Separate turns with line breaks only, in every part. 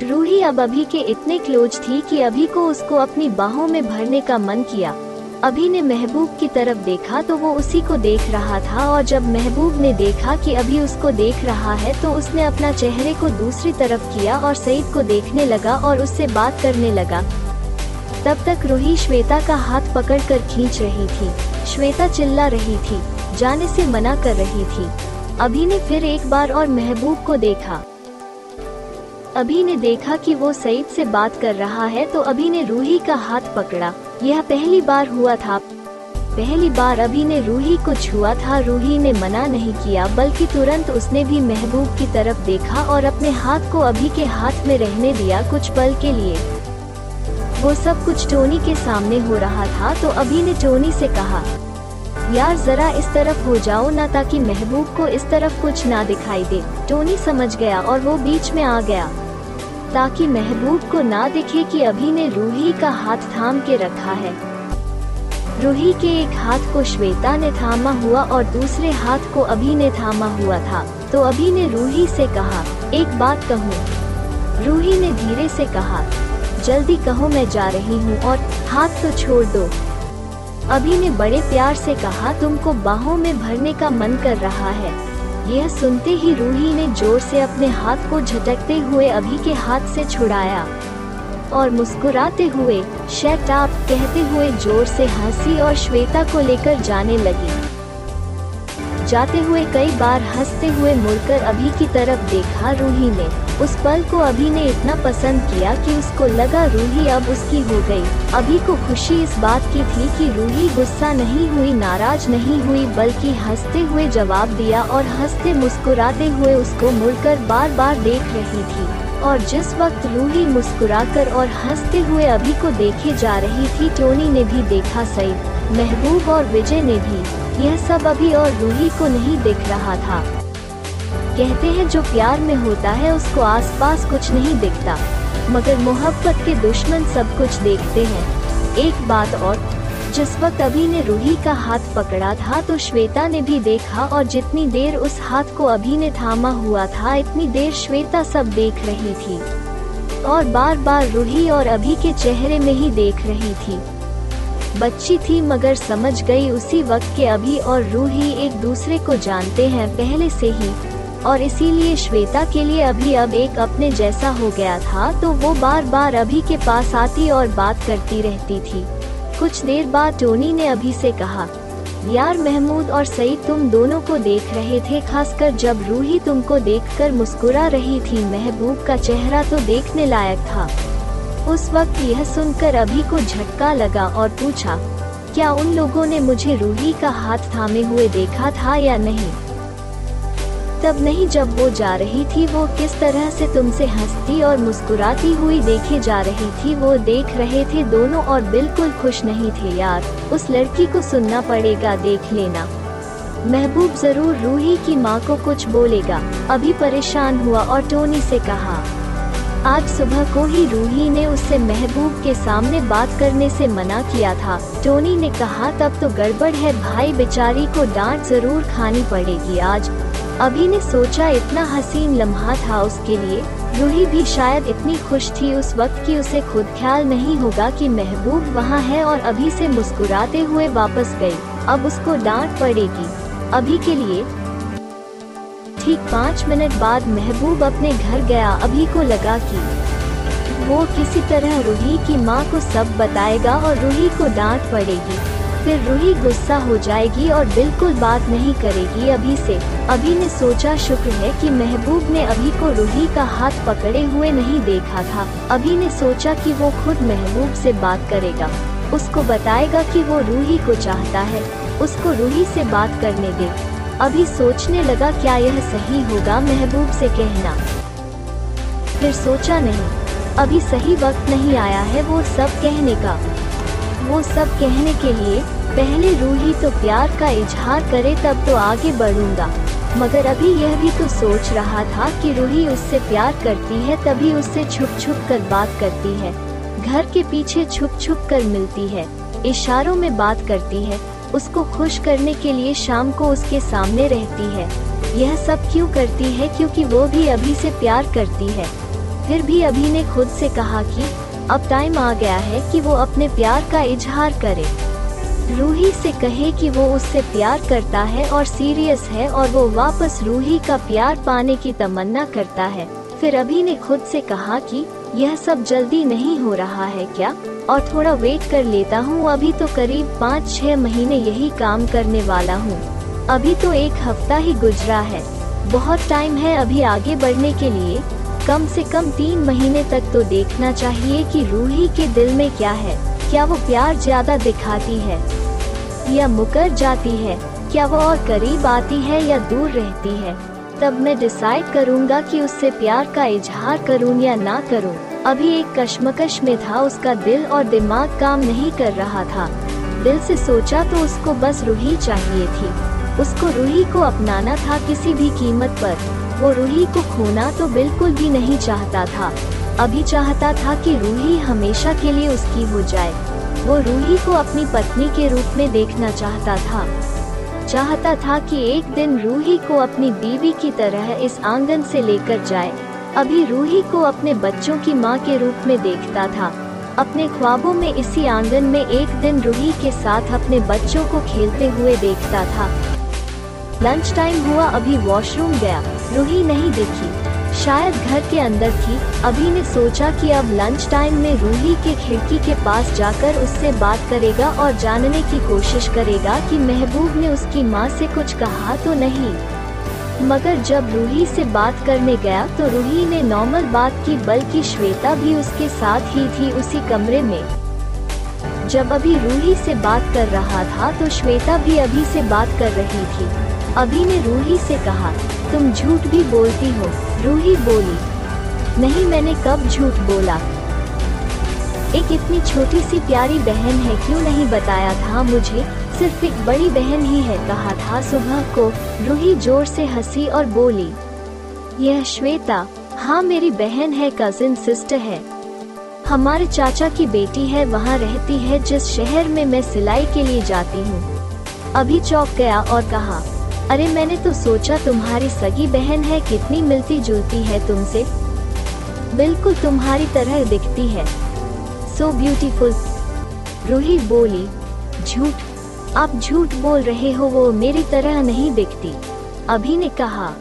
रूही अब अभी के इतने क्लोज थी कि अभी को उसको अपनी बाहों में भरने का मन किया। अभी ने महबूब की तरफ़ देखा तो वो उसी को देख रहा था और जब महबूब ने देखा कि अभी उसको देख रहा है तो उसने अपना चेहरे को दूसरी तरफ़ किया और सईद को देखने लगा और उससे बात करने लगा। तब तक रूही श्वेता का हाथ पकड़कर खींच रही थी। श्वेता चिल्ला रही थी, जाने से मना कर रही थी। अभी ने फिर एक बार और महबूब को देखा। अभी ने देखा कि वो सईद से बात कर रहा है तो अभी ने रूही का हाथ पकड़ा। यह पहली बार हुआ था। पहली बार अभी ने रूही को छुआ था। रूही ने मना नहीं किया, बल्कि तुरंत उसने भी महबूब की तरफ़ देखा और अपने हाथ को अभी के हाथ में रहने दिया कुछ पल के लिए। वो सब कुछ टोनी के सामने हो रहा था तो अभी ने टोनी से कहा, यार, जरा इस तरफ़ हो जाओ ना ताकि महबूब को इस तरफ़ कुछ ना दिखाई दे। टोनी समझ गया और वो बीच में आ गया। ताकि महबूब को ना दिखे कि अभी ने रूही का हाथ थाम के रखा है। रूही के एक हाथ को श्वेता ने थामा हुआ और दूसरे हाथ को अभी ने थामा हुआ था। तो अभी ने रूही से कहा, एक बात कहूँ। रूही ने धीरे से कहा, जल्दी कहो मैं जा रही हूँ और हाथ तो छोड़ दो। अभी ने बड़े प्यार से कहा, तुमको बाहों में भरने का मन कर रहा है। यह सुनते ही रूही ने ज़ोर से अपने हाथ को झटकते हुए अभी के हाथ से छुड़ाया और मुस्कुराते हुए, शेट कहते हुए ज़ोर से हँसी और श्वेता को लेकर जाने लगी। जाते हुए कई बार हँसते हुए मुड़कर अभी की तरफ़ देखा रूही ने। उस पल को अभी ने इतना पसंद किया कि उसको लगा रूही अब उसकी हो गई। अभी को खुशी इस बात की थी कि रूही गुस्सा नहीं हुई, नाराज़ नहीं हुई, बल्कि हँसते हुए जवाब दिया और हँसते मुस्कुराते हुए उसको मुड़कर बार बार देख रही थी। और जिस वक्त रूही मुस्कुराकर और हँसते हुए अभी को देखे जा रही थी, टोनी ने भी देखा सईद, महबूब और विजय ने भी। यह सब अभी और रूही को नहीं दिख रहा था। कहते हैं जो प्यार में होता है, उसको आसपास कुछ नहीं दिखता। मगर मोहब्बत के दुश्मन सब कुछ देखते हैं। एक बात और, जिस वक्त अभी ने रूही का हाथ पकड़ा था तो श्वेता ने भी देखा और जितनी देर उस हाथ को अभी ने थामा हुआ था, इतनी देर श्वेता सब देख रही थी। और बार बार रूही और अभी के चेहरे में ही देख रही थी। बच्ची थी मगर समझ गई उसी वक्त के अभी और रूही एक दूसरे को जानते हैं पहले से ही। और इसीलिए श्वेता के लिए अभी अब एक अपने जैसा हो गया था तो वो बार बार अभी के पास आती और बात करती रहती थी। कुछ देर बाद टोनी ने अभी से कहा, यार महमूद और सईद तुम दोनों को देख रहे थे, खासकर जब रूही तुमको देखकर मुस्कुरा रही थी, महबूब का चेहरा तो देखने लायक था। उस वक्त यह सुनकर अभी को झटका लगा और पूछा, क्या उन लोगों ने मुझे रूही का हाथ थामे हुए देखा था या नहीं? तब नहीं, जब वो जा रही थी, वो किस तरह से तुमसे हंसती और मुस्कुराती हुई देखे जा रही थी, वो देख रहे थे दोनों और बिल्कुल खुश नहीं थे। यार, उस लड़की को सुनना पड़ेगा, देख लेना। महबूब ज़रूर रूही की माँ को कुछ बोलेगा। अभी परेशान हुआ और टोनी से कहा आज सुबह को ही रूही ने उससे महबूब के सामने बात करने से मना किया था। टोनी ने कहा, तब तो गड़बड़ है, भाई बेचारी को डांट ज़रूर खानी पड़ेगी आज। अभी ने सोचा, इतना हसीन लम्हा था उसके लिए। रूही भी शायद इतनी खुश थी उस वक्त कि उसे खुद ख्याल नहीं होगा कि महबूब वहाँ है और अभी से मुस्कुराते हुए वापस गई। अब उसको डांट पड़ेगी। अभी के लिए ठीक पाँच मिनट बाद महबूब अपने घर गया, अभी को लगा कि वो किसी तरह रूही की माँ को सब बताएगा और रूही को डांट पड़ेगी। फिर रूही गुस्सा हो जाएगी और बिल्कुल बात नहीं करेगी। अभी से, अभी ने सोचा शुक्र है कि महबूब ने अभी को रूही का हाथ पकड़े हुए नहीं देखा था। अभी ने सोचा कि वो खुद महबूब से बात करेगा। उसको बताएगा कि वो रूही को चाहता है। उसको रूही से बात करने दे। अभी सोचने लगा क्या यह सही होगा महबूब से कहना। फिर सोचा नहीं, अभी सही वक्त नहीं आया है वो सब कहने का। वो सब कहने के लिए, पहले रूही तो प्यार का इजहार करे तब तो आगे बढ़ूँगा। मगर अभी यह भी तो सोच रहा था कि रूही उससे प्यार करती है, तभी उससे छुप छुप कर बात करती है। घर के पीछे छुप छुप कर मिलती है, इशारों में बात करती है। उसको खुश करने के लिए शाम को उसके सामने रहती है। यह सब क्यों करती है? क्योंकि वो भी अभी से प्यार करती है। फिर भी अभी ने खुद से कहा कि, अब टाइम आ गया है कि वो अपने प्यार का इजहार करे। रूही से कहे कि वो उससे प्यार करता है और सीरियस है और वो वापस रूही का प्यार पाने की तमन्ना करता है। फिर अभी ने खुद से कहा कि, यह सब जल्दी नहीं हो रहा है क्या? और थोड़ा वेट कर लेता हूँ। अभी तो करीब पाँच छह महीने यही काम करने वाला हूँ। अभी तो एक हफ़्ता ही गुजरा है। बहुत टाइम है अभी आगे बढ़ने के लिए। कम से कम तीन महीने तक तो देखना चाहिए कि रूही के दिल में क्या है। क्या वो प्यार ज़्यादा दिखाती है? या मुकर जाती है? क्या वो और करीब आती है या दूर रहती है? तब मैं डिसाइड करूँगा कि उससे प्यार का इजहार करूँ या ना करूँ। अभी एक कश्मकश में था, उसका दिल और दिमाग काम नहीं कर रहा था। दिल से सोचा तो उसको बस रूही चाहिए थी। उसको रूही को अपनाना था किसी भी कीमत पर। वो रूही को खोना तो बिल्कुल भी नहीं चाहता था। अभी चाहता था कि रूही हमेशा के लिए उसकी हो जाए। वो रूही को अपनी पत्नी के रूप में देखना चाहता था। चाहता था कि एक दिन रूही को अपनी बीवी की तरह इस आँगन से लेकर जाए। अभी रूही को अपने बच्चों की माँ के रूप में देखता था। अपने ख्वाबों में इसी आँगन में एक दिन रूही के साथ अपने बच्चों को खेलते हुए देखता था। लंच टाइम हुआ, अभी वॉशरूम गया। रूही नहीं दिखी। शायद घर के अंदर थी। अभी ने सोचा कि अब लंच टाइम में रूही के खिड़की के पास जाकर उससे बात करेगा और जानने की कोशिश करेगा कि महबूब ने उसकी माँ से कुछ कहा तो नहीं। मगर जब रूही से बात करने गया तो रूही ने नॉर्मल बात की, बल्कि श्वेता भी उसके साथ ही थी उसी कमरे में। जब अभी रूही से बात कर रहा था तो श्वेता भी अभी से बात कर रही थी। अभी ने रूही से कहा, तुम झूठ भी बोलती हो। रूही बोली, नहीं, मैंने कब झूठ बोला? एक इतनी छोटी सी प्यारी बहन है, क्यों नहीं बताया था मुझे? सिर्फ़ एक बड़ी बहन ही है, कहा था सुबह को, रूही ज़ोर से हँसी और बोली। यह श्वेता हाँ मेरी बहन है कजिन सिस्टर है। हमारे चाचा की बेटी है, वहाँ रहती है, जिस शहर में मैं सिलाई के लिए जाती हूँ। अभी चौक गया और कहा, अरे मैंने तो सोचा तुम्हारी सगी बहन है, कितनी मिलती जुलती है तुमसे। बिल्कुल तुम्हारी तरह दिखती है। सो ब्यूटीफुल रूही बोली झूठ, आप झूठ बोल रहे हो, वो मेरी तरह नहीं दिखती अभी ने कहा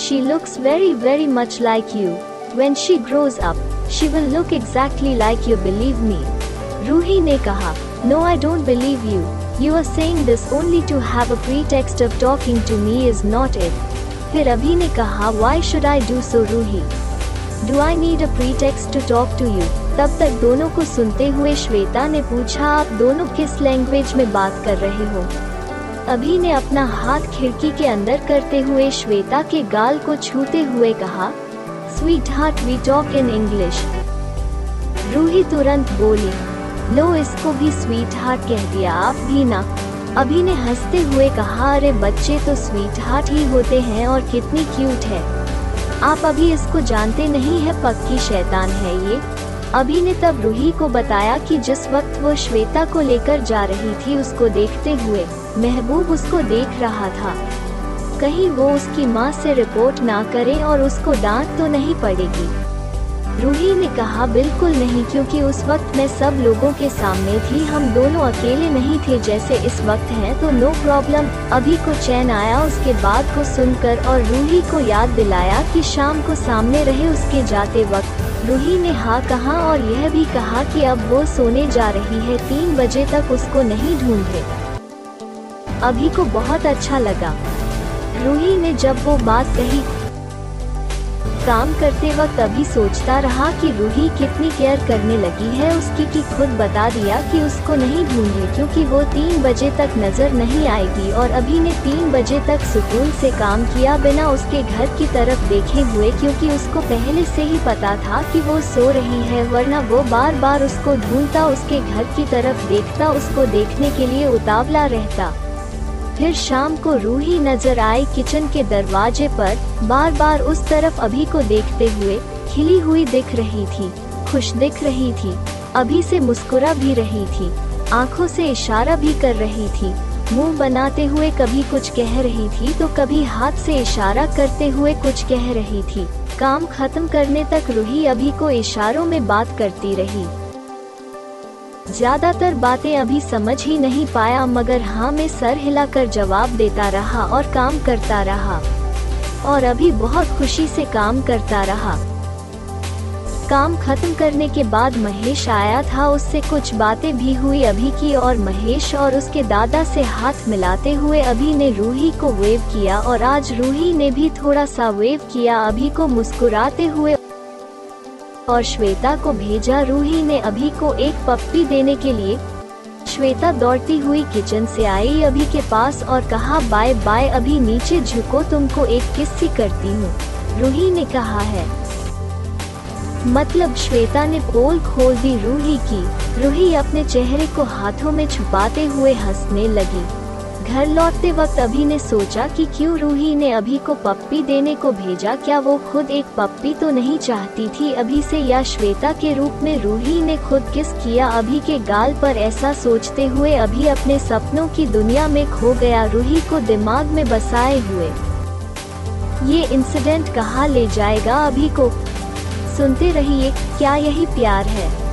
she looks very very much like you when she grows up she will look exactly like you believe me Ruhi ने कहा no I don't believe you you are saying this only to have a pretext of talking to me is not it फिर अभी ने कहा why should I do so Ruhi do I need a pretext to talk to you तब तक दोनों को सुनते हुए श्वेता ने पूछा, आप दोनों किस लैंग्वेज में बात कर रहे हो? अभी ने अपना हाथ खिड़की के अंदर करते हुए श्वेता के गाल को छूते हुए कहा sweetheart we talk in English Ruhi तुरंत बोली, लो, इसको भी स्वीट हार्ट कह दिया आप भी ना। अभी ने हँसते हुए कहा, अरे बच्चे तो स्वीट हार्ट ही होते हैं और कितनी क्यूट है। आप अभी इसको जानते नहीं है, पक्की शैतान है ये। अभी ने तब रूही को बताया कि जिस वक्त वो श्वेता को लेकर जा रही थी, उसको देखते हुए महबूब उसको देख रहा था। कहीं वो उसकी माँ से रिपोर्ट ना करे और उसको डांट तो नहीं पड़ेगी। रूही ने कहा, बिल्कुल नहीं, क्योंकि उस वक्त मैं सब लोगों के सामने थी। हम दोनों अकेले नहीं थे जैसे इस वक्त हैं तो नो प्रॉब्लम। अभी को चैन आया उसके बाद को सुनकर और रूही को याद दिलाया कि शाम को सामने रहे उसके जाते वक्त। रूही ने हाँ कहा और यह भी कहा कि अब वो सोने जा रही है, तीन बजे तक उसको नहीं ढूंढे। अभी को बहुत अच्छा लगा। रूही ने जब वो बात कही काम करते वक्त अभी सोचता रहा कि रूही कितनी केयर करने लगी है, उसकी कि खुद बता दिया कि उसको नहीं ढूंढे क्योंकि वो तीन बजे तक नज़र नहीं आएगी और अभी ने तीन बजे तक सुकून से काम किया बिना उसके घर की तरफ़ देखे हुए क्योंकि उसको पहले से ही पता था कि वो सो रही है, वरना वो बार बार उसको ढूंढता, उसके घर की तरफ़ देखता, उसको देखने के लिए उतावला रहता। फिर शाम को रूही नज़र आई किचन के दरवाजे पर बार बार उस तरफ़ अभी को देखते हुए, खिली हुई दिख रही थी, खुश दिख रही थी, अभी से मुस्कुरा भी रही थी, आँखों से इशारा भी कर रही थी, मुँह बनाते हुए कभी कुछ कह रही थी तो कभी हाथ से इशारा करते हुए कुछ कह रही थी, काम खत्म करने तक रूही अभी को इशारों में बात करती रही। ज़्यादातर बातें अभी समझ ही नहीं पाया, मगर हाँ मैं सर हिलाकर जवाब देता रहा और काम करता रहा। और अभी बहुत खुशी से काम करता रहा। काम खत्म करने के बाद महेश आया था, उससे कुछ बातें भी हुई अभी की और महेश और उसके दादा से हाथ मिलाते हुए अभी ने रूही को वेव किया और आज रूही ने भी थोड़ा सा वेव किया, अभी को मुस्कुराते हुए और श्वेता को भेजा रूही ने अभी को एक पप्पी देने के लिए। श्वेता दौड़ती हुई किचन से आई अभी के पास और कहा, बाय बाय, अभी नीचे झुको, तुमको एक किस्सी करती हूँ। रूही ने कहा है। मतलब श्वेता ने पोल खोल दी रूही की। रूही अपने चेहरे को हाथों में छुपाते हुए हंसने लगी। घर लौटते वक्त अभी ने सोचा कि क्यों रूही ने अभी को पप्पी देने को भेजा, क्या वो खुद एक पप्पी तो नहीं चाहती थी? अभी से या श्वेता के रूप में रूही ने खुद किस किया? अभी के गाल पर ऐसा सोचते हुए अभी अपने सपनों की दुनिया में खो गया, रूही को दिमाग में बसाए हुए। ये इंसिडेंट कहाँ ले जाएगा? अभी को सुनते रहिए, क्या यही प्यार है?